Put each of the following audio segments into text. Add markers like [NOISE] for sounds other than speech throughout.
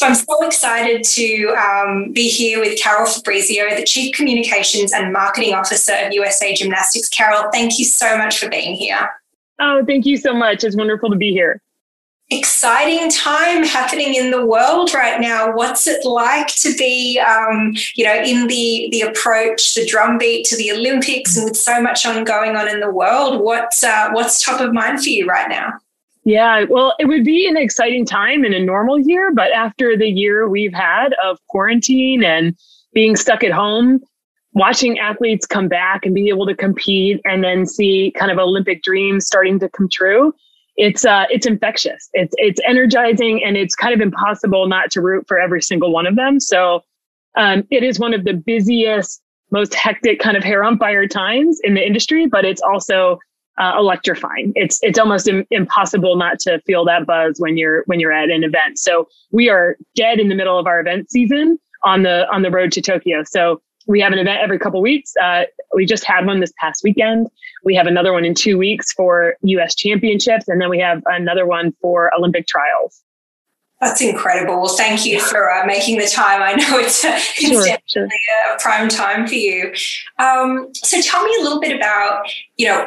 So I'm so excited to um, be here with Carol Fabrizio, the Chief Communications and Marketing Officer of USA Gymnastics. Carol, thank you so much for being here. Oh, thank you so much. It's wonderful to be here exciting time happening in the world right now. What's it like to be, um, you know, in the the approach, the drumbeat to the Olympics, and with so much on going on in the world? What's uh, what's top of mind for you right now? Yeah, well, it would be an exciting time in a normal year, but after the year we've had of quarantine and being stuck at home, watching athletes come back and be able to compete and then see kind of Olympic dreams starting to come true it's uh, it's infectious. It's it's energizing, and it's kind of impossible not to root for every single one of them. So um, it is one of the busiest, most hectic kind of hair on fire times in the industry, but it's also uh, electrifying. It's it's almost Im- impossible not to feel that buzz when you're when you're at an event. So we are dead in the middle of our event season on the on the road to Tokyo. So we have an event every couple weeks. Uh, we just had one this past weekend. We have another one in two weeks for U.S. Championships, and then we have another one for Olympic trials. That's incredible. Well, thank you for uh, making the time. I know it's, a, it's sure, definitely sure. a prime time for you. Um, so, tell me a little bit about you know,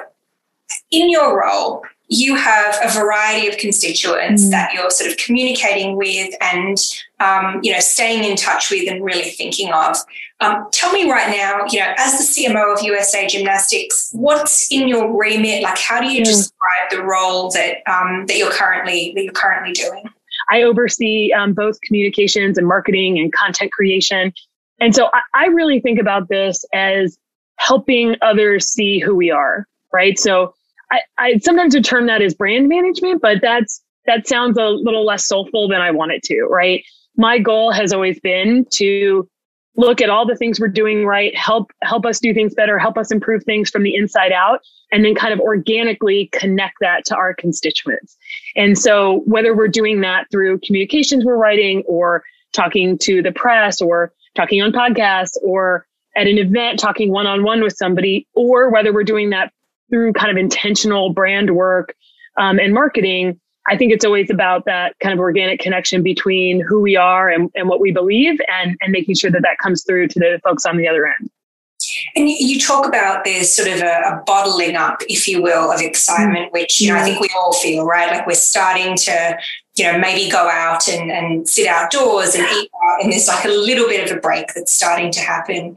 in your role, you have a variety of constituents mm. that you're sort of communicating with and um, you know staying in touch with and really thinking of. Um, tell me right now you know as the cmo of usa gymnastics what's in your remit? Like how do you mm. describe the role that um, that you're currently that you're currently doing? I oversee um, both communications and marketing and content creation. And so I, I really think about this as helping others see who we are right so I, I sometimes would term that as brand management, but that's that sounds a little less soulful than I want it to, right? My goal has always been to look at all the things we're doing right, help help us do things better, help us improve things from the inside out, and then kind of organically connect that to our constituents. And so whether we're doing that through communications we're writing or talking to the press or talking on podcasts or at an event talking one-on-one with somebody or whether we're doing that through kind of intentional brand work um, and marketing, I think it's always about that kind of organic connection between who we are and, and what we believe and, and making sure that that comes through to the folks on the other end. And you talk about there's sort of a, a bottling up, if you will, of excitement, mm. which, you know, I think we all feel, right? Like we're starting to, you know, maybe go out and, and sit outdoors and eat out, and there's like a little bit of a break that's starting to happen.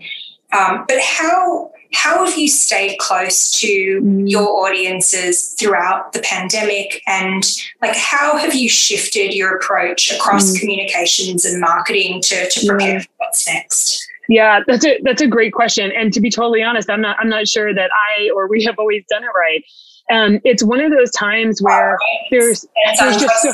Um, but how how have you stayed close to mm. your audiences throughout the pandemic? And like how have you shifted your approach across mm. communications and marketing to, to prepare yeah. for what's next? Yeah that's a that's a great question. And to be totally honest i'm not i'm not sure that i or we have always done it right. Um, it's one of those times where oh, there's, there's just so,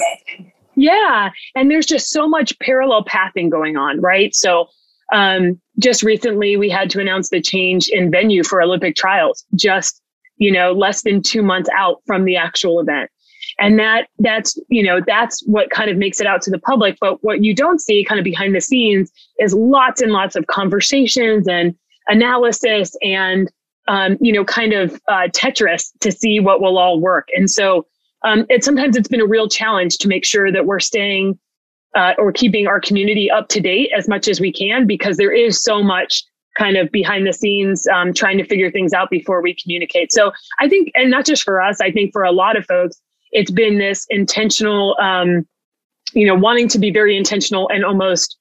yeah and there's just so much parallel pathing going on right? So um, just recently, we had to announce the change in venue for Olympic trials, just you know, less than two months out from the actual event. And that that's you know that's what kind of makes it out to the public. But what you don't see, kind of behind the scenes, is lots and lots of conversations and analysis and um, you know, kind of uh, Tetris to see what will all work. And so um, it sometimes it's been a real challenge to make sure that we're staying uh, or keeping our community up to date as much as we can because there is so much kind of behind the scenes um, trying to figure things out before we communicate. So I think, and not just for us, I think for a lot of folks, it's been this intentional, um, you know, wanting to be very intentional and almost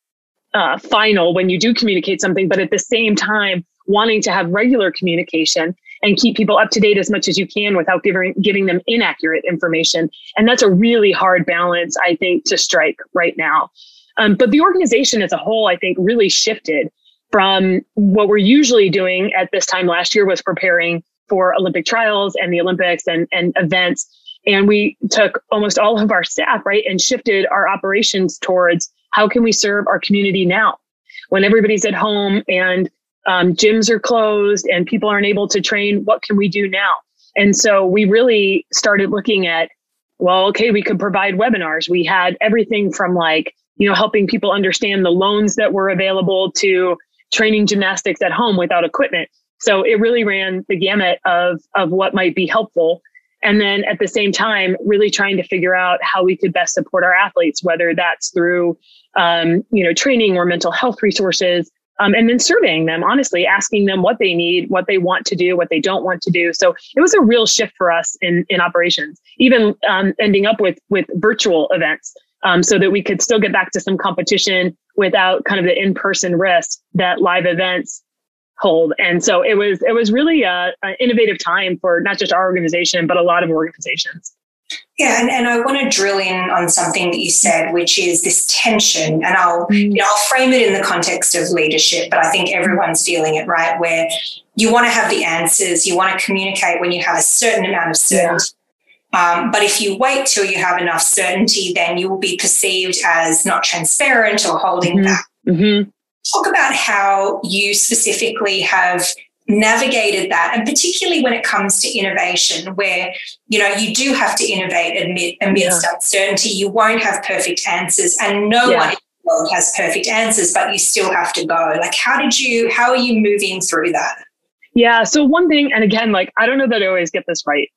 uh, final when you do communicate something, but at the same time, wanting to have regular communication and keep people up to date as much as you can without giving giving them inaccurate information. And that's a really hard balance, I think, to strike right now. Um, but the organization as a whole, I think, really shifted from what we're usually doing at this time last year was preparing for Olympic trials and the Olympics and, and events. And we took almost all of our staff, right, and shifted our operations towards how can we serve our community now when everybody's at home and um, gyms are closed and people aren't able to train. What can we do now? And so we really started looking at, well, okay, we could provide webinars. We had everything from like, you know, helping people understand the loans that were available to training gymnastics at home without equipment. So it really ran the gamut of, of what might be helpful. And then at the same time, really trying to figure out how we could best support our athletes, whether that's through, um, you know, training or mental health resources, um, and then surveying them, honestly, asking them what they need, what they want to do, what they don't want to do. So it was a real shift for us in in operations, even um, ending up with with virtual events, um, so that we could still get back to some competition without kind of the in person risk that live events hold. And so it was it was really a, an innovative time for not just our organization, but a lot of organizations. Yeah, and, and I want to drill in on something that you said, which is this tension. And I'll mm. you know I'll frame it in the context of leadership, but I think everyone's feeling it, right? Where you want to have the answers, you want to communicate when you have a certain amount of certainty. Yeah. Um, but if you wait till you have enough certainty, then you will be perceived as not transparent or holding mm-hmm. back. Mm-hmm talk about how you specifically have navigated that and particularly when it comes to innovation where you know you do have to innovate amid, amidst yeah. uncertainty you won't have perfect answers and no yeah. one in the world has perfect answers but you still have to go like how did you how are you moving through that yeah. So one thing, and again, like I don't know that I always get this right,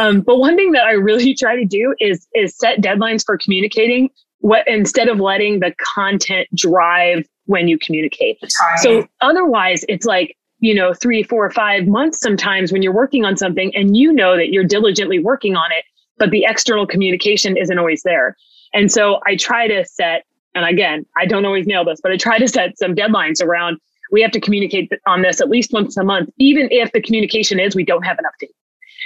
um, but one thing that I really [LAUGHS] try to do is is set deadlines for communicating. What instead of letting the content drive when you communicate. So otherwise, it's like, you know, three, four, five months sometimes when you're working on something and you know that you're diligently working on it, but the external communication isn't always there. And so I try to set, and again, I don't always nail this, but I try to set some deadlines around we have to communicate on this at least once a month, even if the communication is we don't have an update.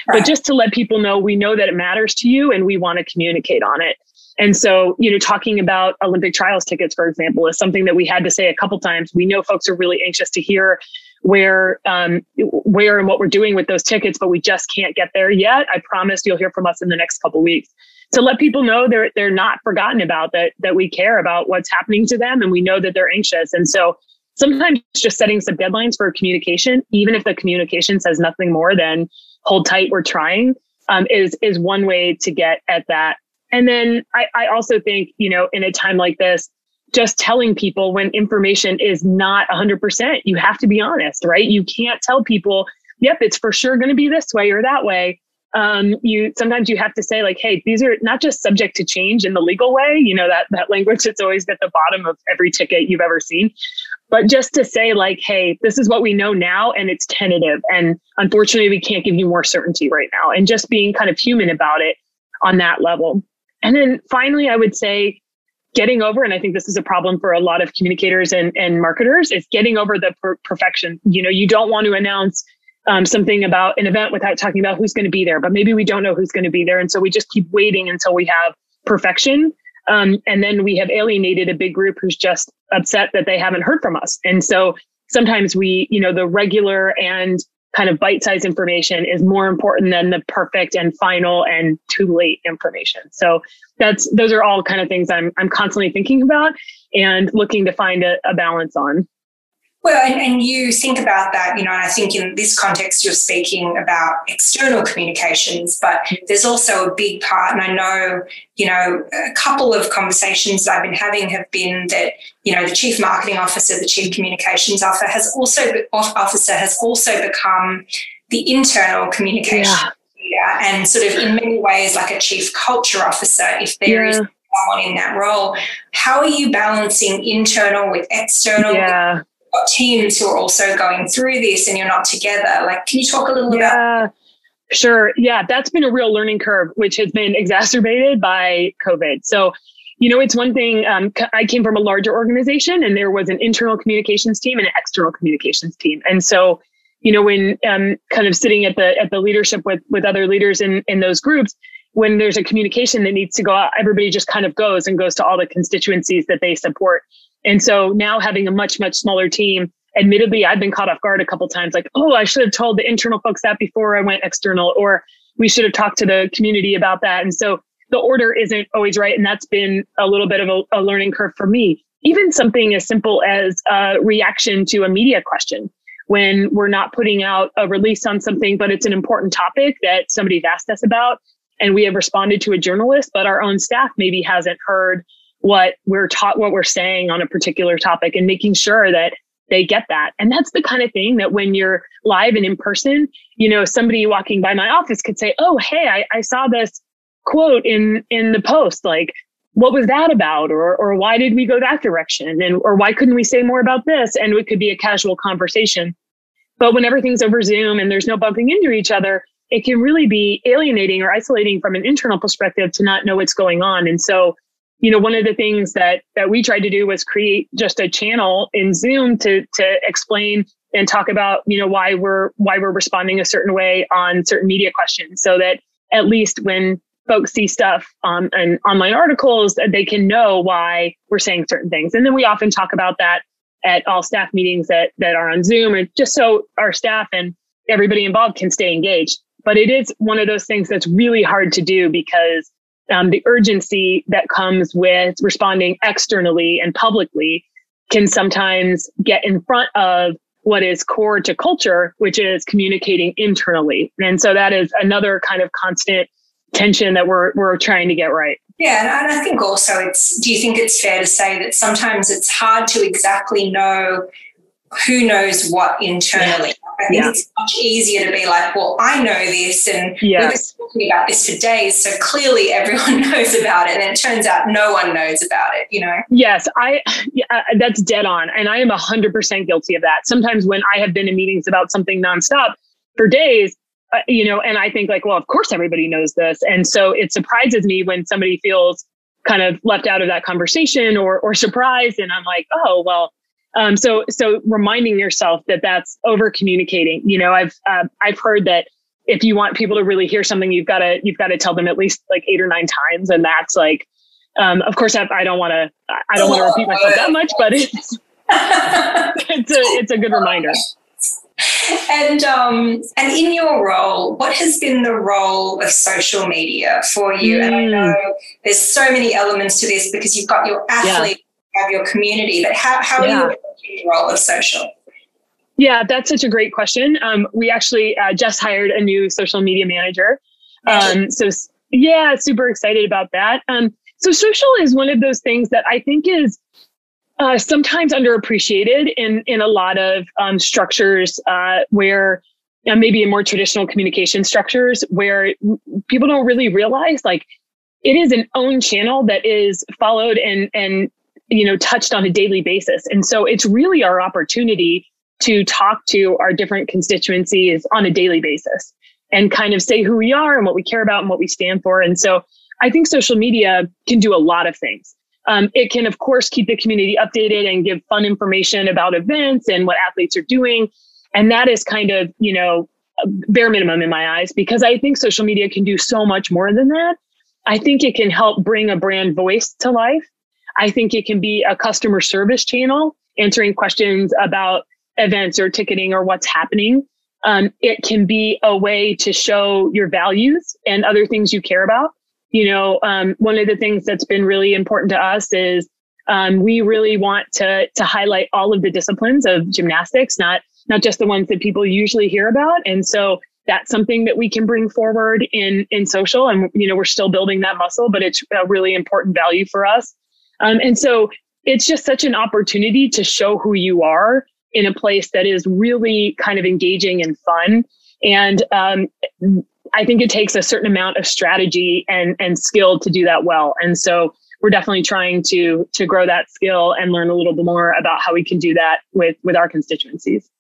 Right. But just to let people know, we know that it matters to you and we want to communicate on it. And so, you know, talking about Olympic trials tickets, for example, is something that we had to say a couple times. We know folks are really anxious to hear where, um, where and what we're doing with those tickets, but we just can't get there yet. I promise you'll hear from us in the next couple weeks to let people know they're they're not forgotten about that that we care about what's happening to them and we know that they're anxious. And so sometimes just setting some deadlines for communication, even if the communication says nothing more than hold tight, we're trying, um, is is one way to get at that and then I, I also think, you know, in a time like this, just telling people when information is not 100%, you have to be honest, right? You can't tell people, yep, it's for sure going to be this way or that way. Um, you sometimes you have to say like, hey, these are not just subject to change in the legal way, you know, that that language that's always at the bottom of every ticket you've ever seen. But just to say like, hey, this is what we know now and it's tentative. And unfortunately, we can't give you more certainty right now. And just being kind of human about it on that level. And then finally, I would say getting over, and I think this is a problem for a lot of communicators and, and marketers, is getting over the per- perfection. You know, you don't want to announce um, something about an event without talking about who's going to be there, but maybe we don't know who's going to be there. And so we just keep waiting until we have perfection. Um, and then we have alienated a big group who's just upset that they haven't heard from us. And so sometimes we, you know, the regular and kind of bite-sized information is more important than the perfect and final and too late information. So that's those are all kind of things I'm I'm constantly thinking about and looking to find a, a balance on. Well, and, and you think about that, you know, and I think in this context, you're speaking about external communications, but there's also a big part. And I know, you know, a couple of conversations I've been having have been that, you know, the chief marketing officer, the chief communications officer has also, officer has also become the internal communication. Yeah. and sort of in many ways like a chief culture officer if there yeah. is someone in that role how are you balancing internal with external yeah got teams who are also going through this and you're not together. Like, can you talk a little bit? yeah. about? Sure. Yeah, that's been a real learning curve, which has been [LAUGHS] exacerbated by COVID. So, you know, it's one thing. Um, I came from a larger organization, and there was an internal communications team and an external communications team. And so, you know, when um, kind of sitting at the at the leadership with with other leaders in in those groups, when there's a communication that needs to go out, everybody just kind of goes and goes to all the constituencies that they support. And so now having a much, much smaller team, admittedly, I've been caught off guard a couple times like, oh, I should have told the internal folks that before I went external, or we should have talked to the community about that. And so the order isn't always right. And that's been a little bit of a, a learning curve for me. Even something as simple as a reaction to a media question when we're not putting out a release on something, but it's an important topic that somebody's asked us about. And we have responded to a journalist, but our own staff maybe hasn't heard what we're taught, what we're saying on a particular topic and making sure that they get that. And that's the kind of thing that when you're live and in person, you know, somebody walking by my office could say, Oh, hey, I, I saw this quote in, in the post. Like, what was that about? Or, or why did we go that direction? And, or why couldn't we say more about this? And it could be a casual conversation. But when everything's over Zoom and there's no bumping into each other, it can really be alienating or isolating from an internal perspective to not know what's going on. And so, you know, one of the things that that we tried to do was create just a channel in Zoom to to explain and talk about, you know, why we're why we're responding a certain way on certain media questions, so that at least when folks see stuff um, and online articles, they can know why we're saying certain things. And then we often talk about that at all staff meetings that that are on Zoom, and just so our staff and everybody involved can stay engaged. But it is one of those things that's really hard to do because um, the urgency that comes with responding externally and publicly can sometimes get in front of what is core to culture, which is communicating internally. And so that is another kind of constant tension that we're we're trying to get right. Yeah, and I think also it's do you think it's fair to say that sometimes it's hard to exactly know who knows what internally. I think yeah. it's much easier to be like, well, I know this and yes. we've been talking about this for days. So clearly [LAUGHS] everyone knows about it. And it turns out no one knows about it, you know? Yes, I, yeah, uh, that's dead on. And I am 100% guilty of that. Sometimes when I have been in meetings about something nonstop for days, uh, you know, and I think like, well, of course everybody knows this. And so it surprises me when somebody feels kind of left out of that conversation or, or surprised. And I'm like, oh, well, um, so so reminding yourself that that's over communicating. You know, I've uh, I've heard that if you want people to really hear something, you've got to you've got to tell them at least like eight or nine times, and that's like, um, of course, I, I don't want to I don't want to repeat myself that much, but it's [LAUGHS] it's a it's a good reminder. And um, and in your role, what has been the role of social media for you? Mm. And I mm. know there's so many elements to this because you've got your athlete you've your community, but how, how yeah. are you the role of social? Yeah, that's such a great question. Um, we actually uh, just hired a new social media manager. Um, so yeah, super excited about that. Um, so social is one of those things that I think is uh, sometimes underappreciated in in a lot of um, structures uh, where uh, maybe in more traditional communication structures where people don't really realize like it is an own channel that is followed and and you know, touched on a daily basis. And so it's really our opportunity to talk to our different constituencies on a daily basis and kind of say who we are and what we care about and what we stand for. And so I think social media can do a lot of things. Um, it can, of course, keep the community updated and give fun information about events and what athletes are doing. And that is kind of, you know, bare minimum in my eyes because I think social media can do so much more than that. I think it can help bring a brand voice to life. I think it can be a customer service channel answering questions about events or ticketing or what's happening. Um, it can be a way to show your values and other things you care about. You know, um, one of the things that's been really important to us is um, we really want to to highlight all of the disciplines of gymnastics, not not just the ones that people usually hear about. And so that's something that we can bring forward in in social. And you know, we're still building that muscle, but it's a really important value for us. Um, and so it's just such an opportunity to show who you are in a place that is really kind of engaging and fun. And um, I think it takes a certain amount of strategy and and skill to do that well. And so we're definitely trying to to grow that skill and learn a little bit more about how we can do that with with our constituencies.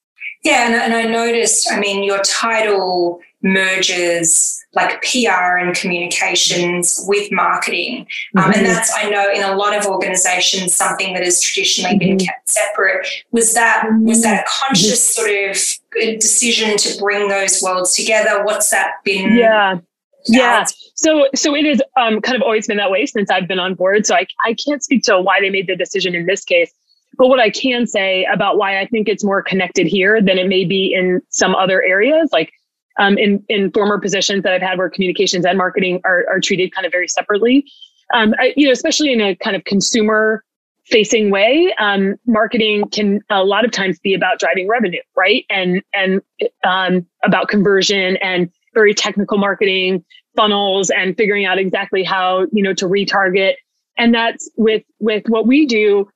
Yeah, and, and I noticed. I mean, your title merges like PR and communications with marketing. Um, mm-hmm. And that's, I know, in a lot of organizations, something that has traditionally been mm-hmm. kept separate. Was that was that a mm-hmm. conscious sort of decision to bring those worlds together? What's that been? Yeah. Yeah. So so it is um, kind of always been that way since I've been on board. So I, I can't speak to why they made the decision in this case. But what I can say about why I think it's more connected here than it may be in some other areas, like um, in in former positions that I've had where communications and marketing are are treated kind of very separately. Um, I, you know, especially in a kind of consumer facing way, um, marketing can a lot of times be about driving revenue, right? And and um, about conversion and very technical marketing funnels and figuring out exactly how you know to retarget. And that's with with what we do.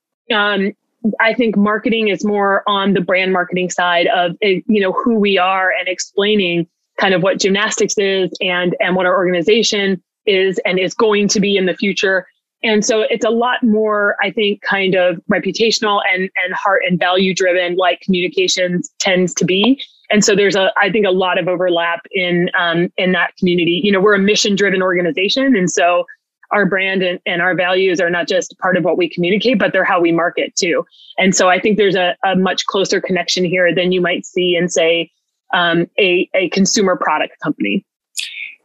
I think marketing is more on the brand marketing side of eh, you know who we are and explaining kind of what gymnastics is and and what our organization is and is going to be in the future. And so it's a lot more, I think, kind of reputational and and heart and value driven, like communications tends to be. And so there's a, I think, a lot of overlap in um, in that community. You know, we're a mission driven organization, and so our brand and, and our values are not just part of what we communicate, but they're how we market too. And so I think there's a, a much closer connection here than you might see in, say, um, a, a consumer product company.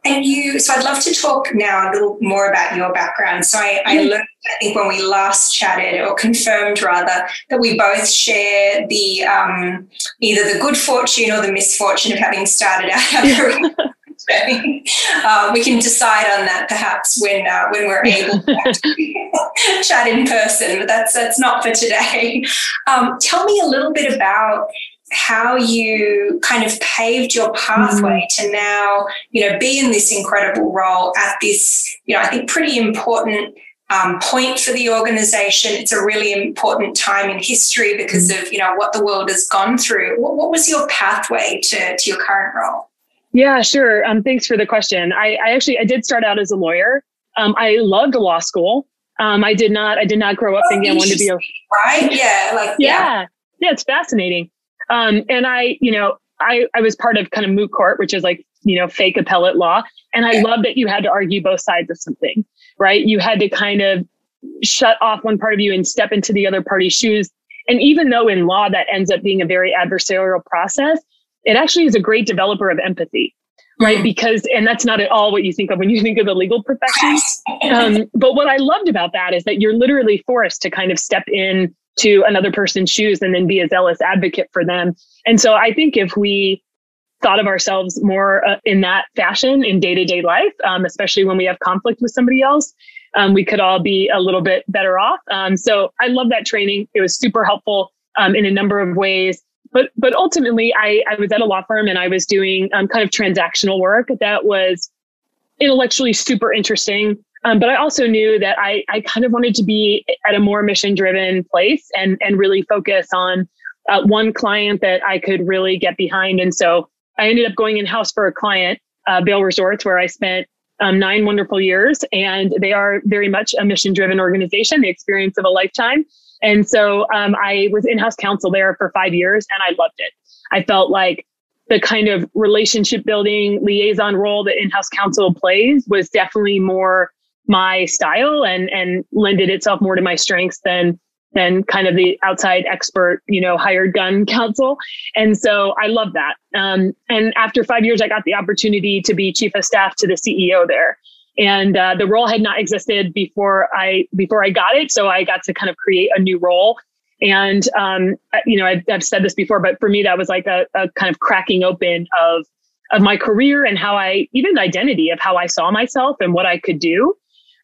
And you, so I'd love to talk now a little more about your background. So I, I learned, I think, when we last chatted, or confirmed rather, that we both share the um, either the good fortune or the misfortune of having started out [LAUGHS] [LAUGHS] uh, we can decide on that perhaps when uh, when we're able to [LAUGHS] chat in person, but that's that's not for today. Um, tell me a little bit about how you kind of paved your pathway mm. to now, you know, be in this incredible role at this, you know, I think pretty important um, point for the organization. It's a really important time in history because mm. of, you know, what the world has gone through. What, what was your pathway to, to your current role? Yeah, sure. Um, thanks for the question. I, I actually I did start out as a lawyer. Um, I loved law school. Um, I did not I did not grow up oh, thinking I wanted to be a right. Yeah, like yeah, yeah, yeah it's fascinating. Um, and I, you know, I I was part of kind of moot court, which is like you know fake appellate law, and I love that you had to argue both sides of something, right? You had to kind of shut off one part of you and step into the other party's shoes. And even though in law that ends up being a very adversarial process, it actually is a great developer of empathy right? Mm-hmm. Because, and that's not at all what you think of when you think of the legal profession. Um, but what I loved about that is that you're literally forced to kind of step in to another person's shoes and then be a zealous advocate for them. And so I think if we thought of ourselves more uh, in that fashion in day to day life, um, especially when we have conflict with somebody else, um, we could all be a little bit better off. Um, so I love that training. It was super helpful um, in a number of ways but but ultimately I, I was at a law firm and I was doing um, kind of transactional work that was intellectually super interesting. Um, but I also knew that I, I kind of wanted to be at a more mission driven place and, and really focus on uh, one client that I could really get behind. And so I ended up going in house for a client, uh, Resorts, where I spent um, nine wonderful years. And they are very much a mission driven organization, the experience of a lifetime. And so um, I was in house counsel there for five years and I loved it. I felt like the kind of relationship building liaison role that in house counsel plays was definitely more my style and, and lended itself more to my strengths than than kind of the outside expert, you know, hired gun [LAUGHS] counsel. And so I love that. Um, and after five years, I got the opportunity to be chief of staff to the CEO there and uh, the role had not existed before I before I got it. So I got to kind of create a new role. And um, you know, I've, I've, said this before, but for me, that was like a, a, kind of cracking open of of my career and how I even identity of how I saw myself and what I could do.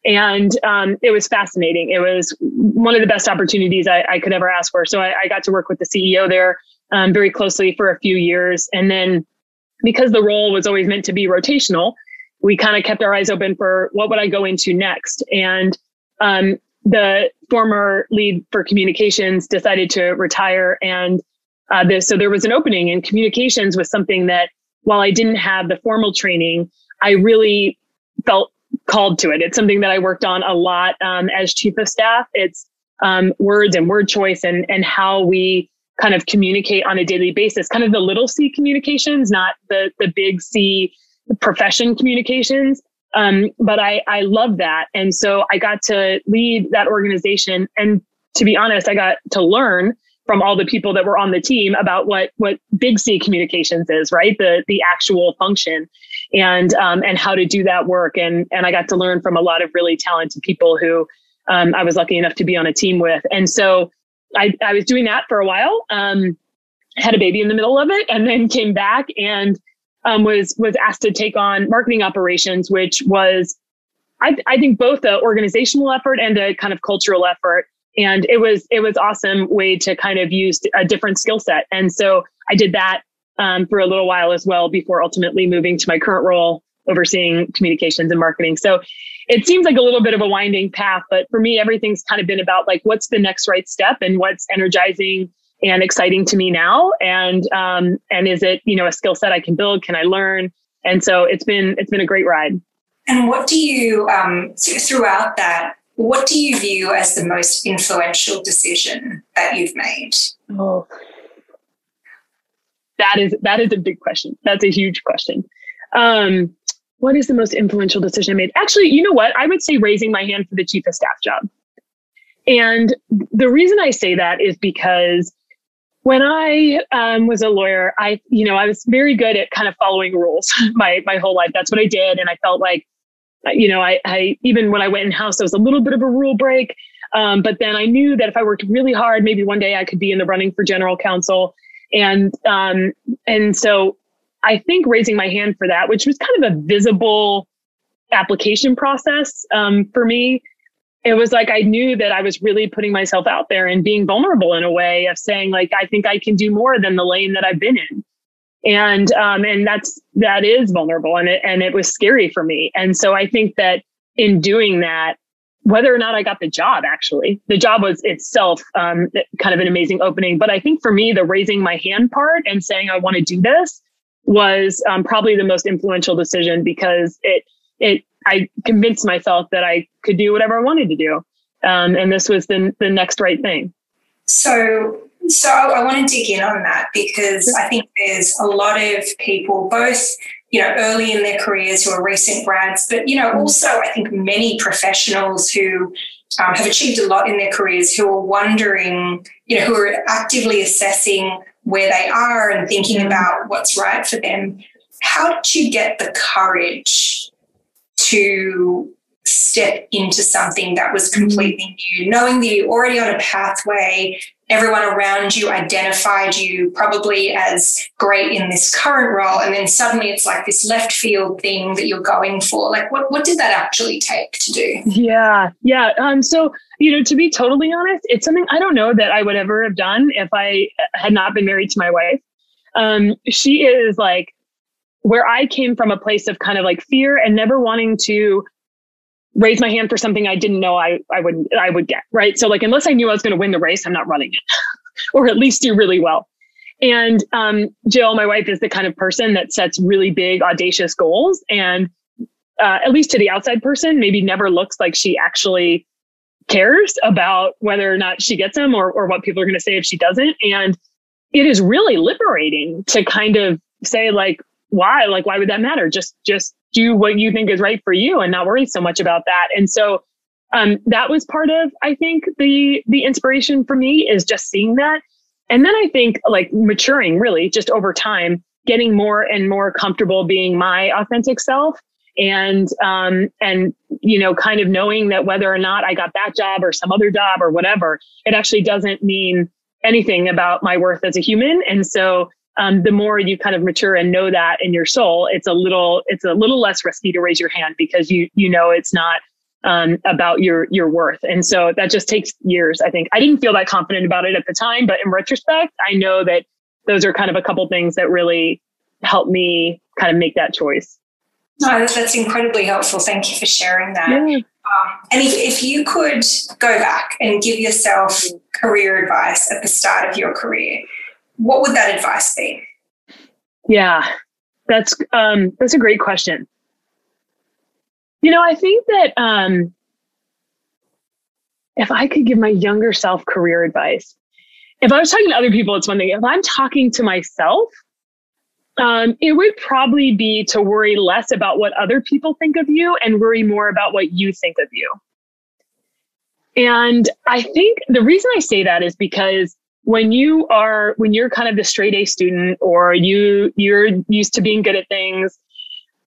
And um, it was fascinating. It was one of the best opportunities I, I could ever ask for. So I, I, got to work with the CEO there um, very closely for a few years, and then because the role was always meant to be rotational we kind of kept our eyes open for what would I go into next. And um, the former lead for communications decided to retire. And uh, this, so there was an opening and communications was something that while I didn't have the formal training, I really felt called to it. It's something that I worked on a lot um, as chief of staff. It's um, words and word choice and, and how we kind of communicate on a daily basis, kind of the little C communications, not the, the big C profession communications. Um, but I, I love that. And so I got to lead that organization. And to be honest, I got to learn from all the people that were on the team about what, what big C communications is, right? The, the actual function and, um, and how to do that work. And, and I got to learn from a lot of really talented people who, um, I was lucky enough to be on a team with. And so I, I was doing that for a while. Um, had a baby in the middle of it and then came back and um, was was asked to take on marketing operations, which was I, I think both the organizational effort and a kind of cultural effort. And it was it was awesome way to kind of use a different skill set. And so I did that um, for a little while as well before ultimately moving to my current role overseeing communications and marketing. So it seems like a little bit of a winding path, but for me, everything's kind of been about like what's the next right step and what's energizing and exciting to me now, and um, and is it you know a skill set I can build? Can I learn? And so it's been it's been a great ride. And what do you um, throughout that? What do you view as the most influential decision that you've made? Oh, that is that is a big question. That's a huge question. Um, what is the most influential decision I made? Actually, you know what? I would say raising my hand for the chief of staff job. And the reason I say that is because when I um, was a lawyer, I, you know, I was very good at kind of following rules [LAUGHS] my my whole life. That's what I did, and I felt like, you know, I, I even when I went in house, I was a little bit of a rule break. Um, but then I knew that if I worked really hard, maybe one day I could be in the running for general counsel. And um, and so I think raising my hand for that, which was kind of a visible application process um, for me, it was like I knew that I was really putting myself out there and being vulnerable in a way of saying like I think I can do more than the lane that I've been in, and um, and that's that is vulnerable and it and it was scary for me, and so I think that in doing that, whether or not I got the job, actually, the job was itself um, kind of an amazing opening. But I think for me, the raising my hand part and saying I want to do this was um, probably the most influential decision because it it I convinced myself that I could do whatever I wanted to do, um, and this was the the next right thing. So, so I want to dig in on that because I think there's a lot of people, both you know, early in their careers who are recent grads, but you know, also I think many professionals who um, have achieved a lot in their careers who are wondering, you know, who are actively assessing where they are and thinking mm-hmm. about what's right for them. How did you get the courage to step into something that was completely new, knowing that you're already on a pathway, everyone around you identified you probably as great in this current role, and then suddenly it's like this left field thing that you're going for. Like, what, what did that actually take to do? Yeah, yeah. Um, so, you know, to be totally honest, it's something I don't know that I would ever have done if I had not been married to my wife. Um, she is like where I came from a place of kind of like fear and never wanting to raise my hand for something I didn't know I, I would I would get, right? So like unless I knew I was going to win the race, I'm not running it. [LAUGHS] or at least do really well. And um, Jill, my wife, is the kind of person that sets really big, audacious goals. And uh, at least to the outside person, maybe never looks like she actually cares about whether or not she gets them or, or what people are going to say if she doesn't. And it is really liberating to kind of say, like, why? Like, why would that matter? Just, just do what you think is right for you and not worry so much about that. And so, um, that was part of, I think, the, the inspiration for me is just seeing that. And then I think like maturing really just over time, getting more and more comfortable being my authentic self and um and you know kind of knowing that whether or not I got that job or some other job or whatever it actually doesn't mean anything about my worth as a human and so um, the more you kind of mature and know that in your soul, it's a little it's a little less risky to raise your hand because you you know it's not um, about your your worth. And so that just takes years. I think I didn't feel that confident about it at the time, but in retrospect, I know that those are kind of a couple things that really helped me kind of make that choice. No, that's incredibly helpful. Thank you for sharing that. Yeah. Um, and if, if you could go back and give yourself career advice at the start of your career, what would that advice be? Yeah, that's um, that's a great question. You know, I think that um, if I could give my younger self career advice, if I was talking to other people, it's one thing. If I'm talking to myself, um, it would probably be to worry less about what other people think of you and worry more about what you think of you. And I think the reason I say that is because when you are when you're kind of the straight A student or you you're used to being good at things,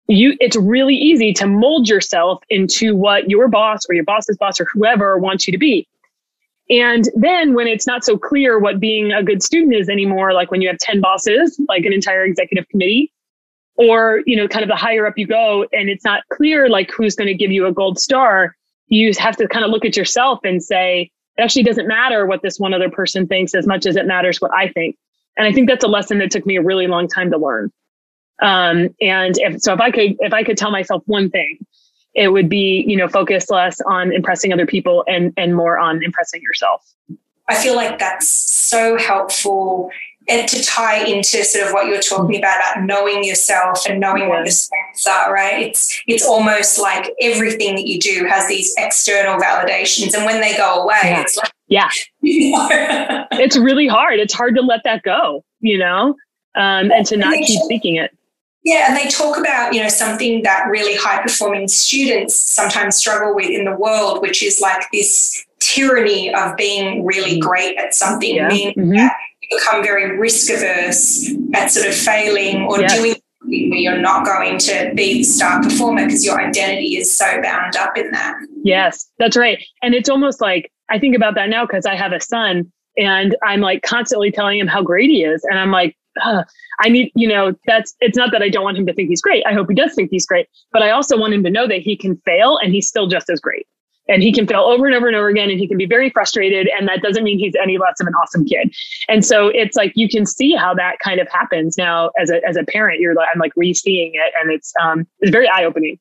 you it's really easy to mold yourself into what your boss or your boss's boss or whoever wants you to be. And then when it's not so clear what being a good student is anymore, like when you have 10 bosses, like an entire executive committee, or, you know, kind of the higher up you go and it's not clear like who's going to give you a gold star, you have to kind of look at yourself and say, it actually doesn't matter what this one other person thinks as much as it matters what I think. And I think that's a lesson that took me a really long time to learn. Um, and if, so if I could, if I could tell myself one thing, it would be, you know, focus less on impressing other people and, and more on impressing yourself. I feel like that's so helpful and to tie into sort of what you're talking about about knowing yourself and knowing what your strengths are right it's it's almost like everything that you do has these external validations and when they go away yeah. it's like yeah [LAUGHS] it's really hard it's hard to let that go you know um, and to not keep seeking it yeah, and they talk about, you know, something that really high performing students sometimes struggle with in the world, which is like this tyranny of being really mm-hmm. great at something, yeah. mm-hmm. Become very risk averse at sort of failing or doing where you're not going to be the star performer because your identity is so bound up in that. Yes, that's right. And it's almost like I think about that now because I have a son and I'm like constantly telling him how great he is. And I'm like, I need, you know, that's, it's not that I don't want him to think he's great. I hope he does think he's great, but I also want him to know that he can fail and he's still just as great and he can fail over and over and over again and he can be very frustrated and that doesn't mean he's any less of an awesome kid. And so it's like you can see how that kind of happens now as a as a parent. You're like i'm like re-seeing it and it's um it's very eye-opening.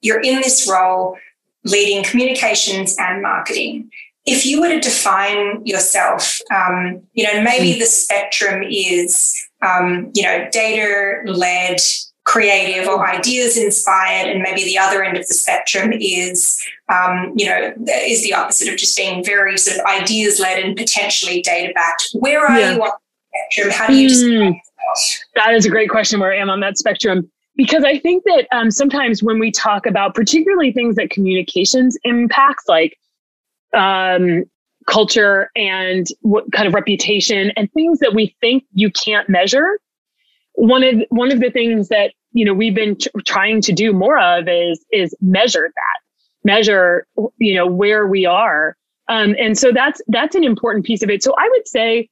You're in this role leading communications and marketing. If you were to define yourself um, you know maybe mm. the spectrum is um, you know data led creative or ideas inspired and maybe the other end of the spectrum is um, you know is the opposite of just being very sort of ideas led and potentially data backed where are yeah. you on the spectrum? How do you mm, that is a great question where i am on that spectrum because i think that um, sometimes when we talk about particularly things that communications impacts like um, culture and what kind of reputation and things that we think you can't measure one of one of the things that you know we've been trying to do more of is is measure that measure you know where we are. Um, and so that's that's an important piece of it. So i would say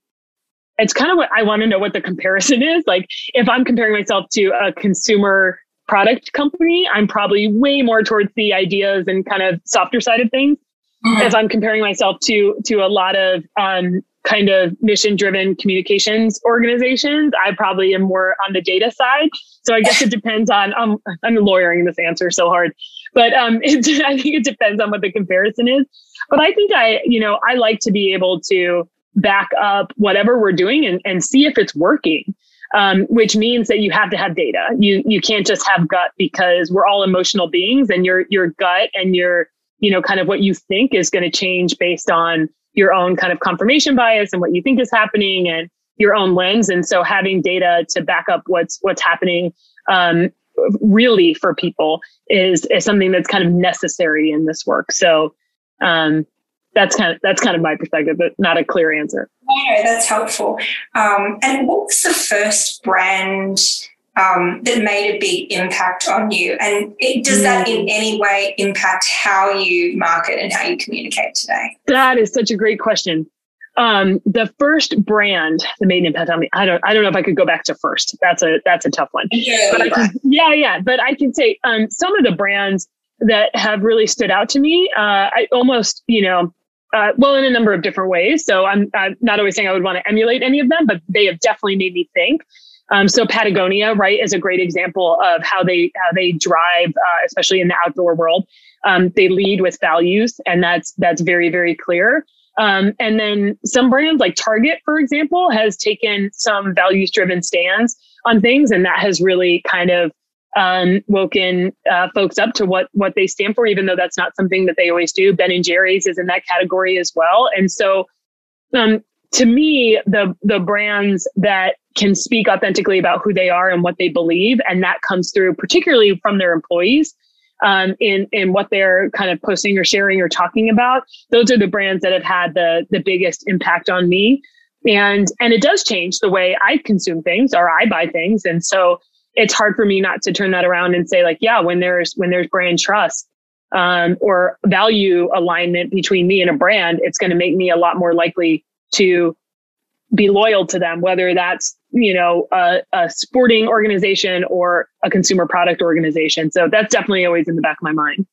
it's kind of what i want to know what the comparison [LAUGHS] is. Like if i'm comparing myself to a consumer product company i'm probably way more towards the ideas and kind of softer side of things. Mm-hmm. if i'm comparing myself to to a lot of um, kind of mission driven communications organizations. I probably am more on the data side. So I guess it depends on, um, I'm lawyering this answer so hard, but um, [LAUGHS] it, I think it depends on what the comparison is. But I think I, you know, I like to be able to back up whatever we're doing and, and see if it's working. Um, which means that you have to have data. You you can't just have gut because we're all emotional beings, and your your gut and your you know kind of what you think is going to change based on your own kind of confirmation bias and what you think is happening and your own lens. And so having data to back up what's what's happening um, really for people is is something that's kind of necessary in this work. So um, that's kind of that's kind of my perspective, but not a clear answer. No, that's helpful. Um, and what was the first brand um, that made a big impact on you? And it, does that in mm. any way impact how you market and how you communicate today? That is such a great question. Um, the first brand that made an impact on me, I don't, I don't know if I could go back to first. That's a, that's a tough one. Yeah, can, yeah, yeah. But I can say um, some of the brands that have really stood out to me, uh, I almost, you know, uh, well, in a number of different ways. So I'm, I'm not always saying I would want to emulate any of them, but they have definitely made me think. Um, so Patagonia, right, is a great example of how they how they drive, uh, especially in the outdoor world. Um, they lead with values, and that's that's very very clear. Um, and then some brands like Target, for example, has taken some values driven stands on things, and that has really kind of um, woken uh, folks up to what what they stand for, even though that's not something that they always do. Ben and Jerry's is in that category as well, and so um, to me, the the brands that can speak authentically about who they are and what they believe, and that comes through particularly from their employees um, in in what they're kind of posting or sharing or talking about. Those are the brands that have had the the biggest impact on me, and and it does change the way I consume things or I buy things, and so it's hard for me not to turn that around and say like, yeah, when there's when there's brand trust. Um, or value alignment between me and a brand, it's going to make me a lot more likely to be loyal to them, whether that's, you know, a, a, sporting organization or a consumer product organization. So that's definitely always in the back of my mind.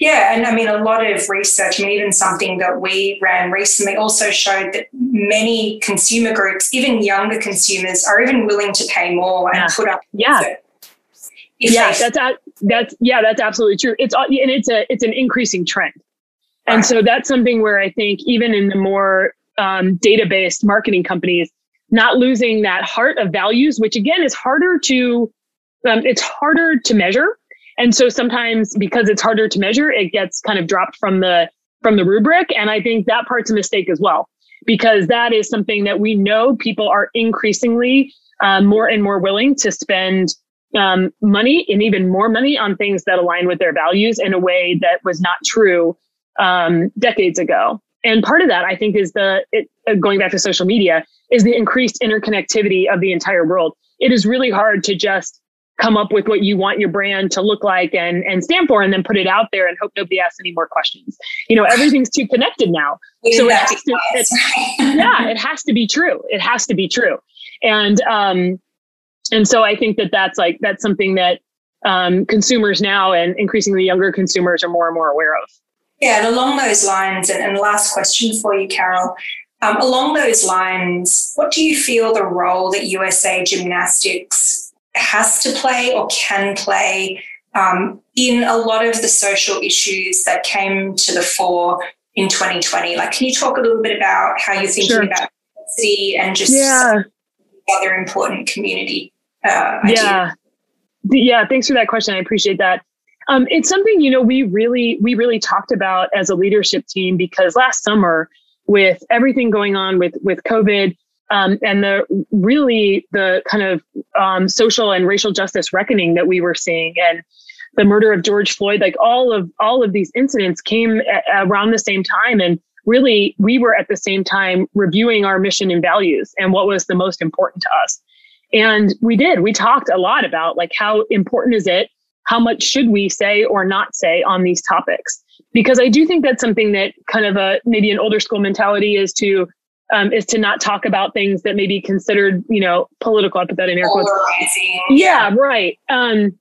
Yeah, and I mean, a lot of research, I mean, even something that we ran recently also showed that many consumer groups, even younger consumers, are even willing to pay more and put up. Yeah. Yeah, that's that's yeah, that's absolutely true. It's and it's a it's an increasing trend, and so that's something where I think even in the more um, data based marketing companies, not losing that heart of values, which again is harder to um, it's harder to measure and so sometimes because it's harder to measure, it gets kind of dropped from the from the rubric. And I think that part's a mistake as well, because that is something that we know people are increasingly um, more and more willing to spend um, money and even more money on things that align with their values in a way that was not true um, decades ago. And part of that, I think, is the it, uh, going back to social media, is the increased interconnectivity of the entire world. It is really hard to just come up with what you want your brand to look like and and stand for and then put it out there and hope nobody asks any more questions. You know everything's too connected now. [LAUGHS] So it has to, [LAUGHS] yeah it has to be true. It has to be true. And um and so i think that that's like that's something that um, consumers now and increasingly younger consumers are more and more aware of yeah and along those lines and, and last question for you carol um, along those lines what do you feel the role that usa gymnastics has to play or can play um, in a lot of the social issues that came to the fore in 2020. Like, can you talk a little bit about how you're thinking sure. about city and just yeah. other important community uh, Yeah. Yeah. Thanks for that question. I appreciate that. Um, it's something you know we really we really talked about as a leadership team because last summer with everything going on with with COVID um, and the really the kind of um, social and racial justice reckoning that we were seeing and the murder of George Floyd, like all of all of these incidents came a- around the same time, and really we were at the same time reviewing our mission and values and what was the most important to us. And we did. We talked a lot about like how important is it? How much should we say or not say on these topics? Because I do think that's something that kind of a maybe an older school mentality is to um, is to not talk about things that may be considered, you know, political. I put that in air quotes. Yeah, right. Um,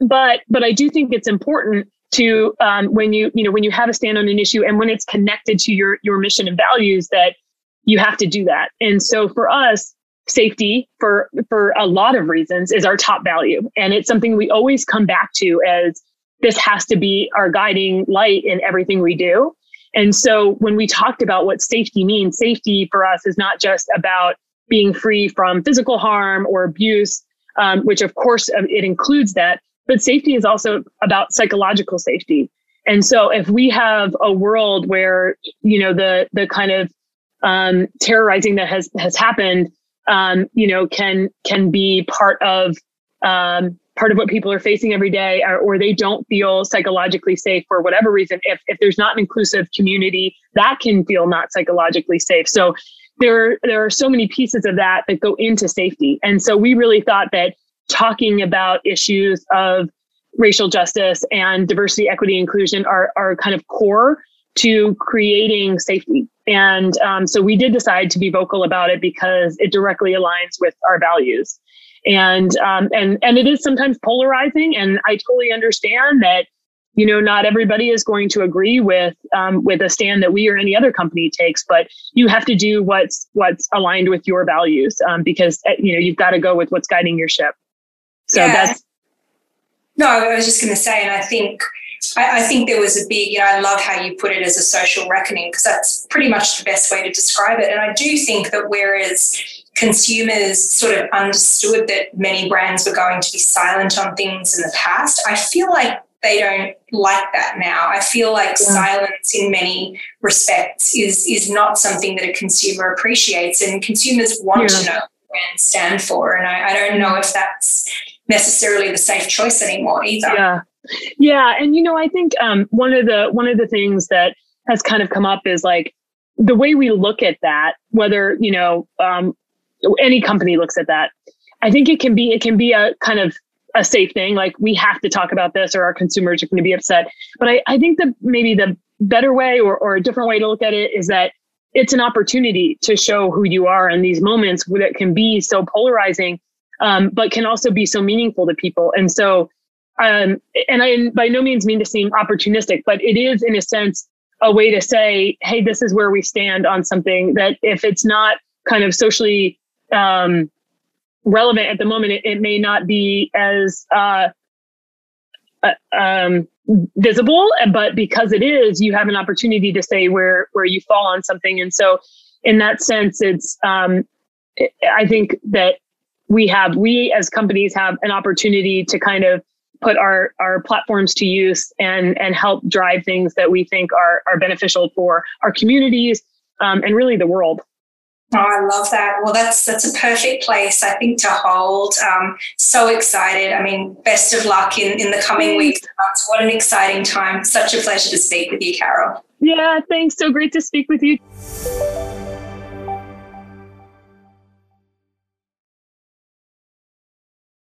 but but I do think it's important to um, when you you know when you have a stand on an issue and when it's connected to your your mission and values that you have to do that. And so for us, safety for for a lot of reasons is our top value, and it's something we always come back to as this has to be our guiding light in everything we do. And so when we talked about what safety means, safety for us is not just about being free from physical harm or abuse, um, which of course um, it includes that, but safety is also about psychological safety. And so if we have a world where, you know, the, the kind of, um, terrorizing that has, has happened, um, you know, can, can be part of, um, part of what people are facing every day or, or, they don't feel psychologically safe for whatever reason. If, if there's not an inclusive community that can feel not psychologically safe. So there there are so many pieces of that that go into safety. And so we really thought that talking about issues of racial justice and diversity equity inclusion are are kind of core to creating safety and um, so we did decide to be vocal about it because it directly aligns with our values and um, and and it is sometimes polarizing. And I totally understand that you know not everybody is going to agree with um, with a stand that we or any other company takes, but you have to do what's what's aligned with your values um, because uh, you know you've got to go with what's guiding your ship. So yeah. that's no, I was just going to say, and I think I, I, think there was a big, you know, I love how you put it as a social reckoning because that's pretty much the best way to describe it. And I do think that whereas consumers sort of understood that many brands were going to be silent on things in the past, I feel like they don't like that now. I feel like yeah. silence in many respects is is not something that a consumer appreciates, and consumers want yeah. to know what brands stand for. And I, I don't know if that's necessarily the safe choice anymore either. Yeah, yeah, and you know, I think um, one of the one of the things that has kind of come up is like the way we look at that, whether you know um, any company looks at that. I think it can be it can be a kind of a safe thing. Like we have to talk about this or our consumers are going to be upset. But I, I think that maybe the better way or, or a different way to look at it is that it's an opportunity to show who you are in these moments that can be so polarizing, um, but can also be so meaningful to people. And so um, and I by no means mean to seem opportunistic, but it is in a sense a way to say, hey, this is where we stand on something that if it's not kind of socially um, relevant at the moment, it, it may not be as uh, uh, um, visible, but because it is, you have an opportunity to say where where you fall on something. And so, in that sense, it's um, I think that we have we as companies have an opportunity to kind of put our our platforms to use and and help drive things that we think are are beneficial for our communities um, and really the world. Oh, I love that. Well, that's that's a perfect place, I think, to hold. Um, so excited. I mean, best of luck in, in the coming weeks. What an exciting time. Such a pleasure to speak with you, Carol. Yeah, thanks. So great to speak with you.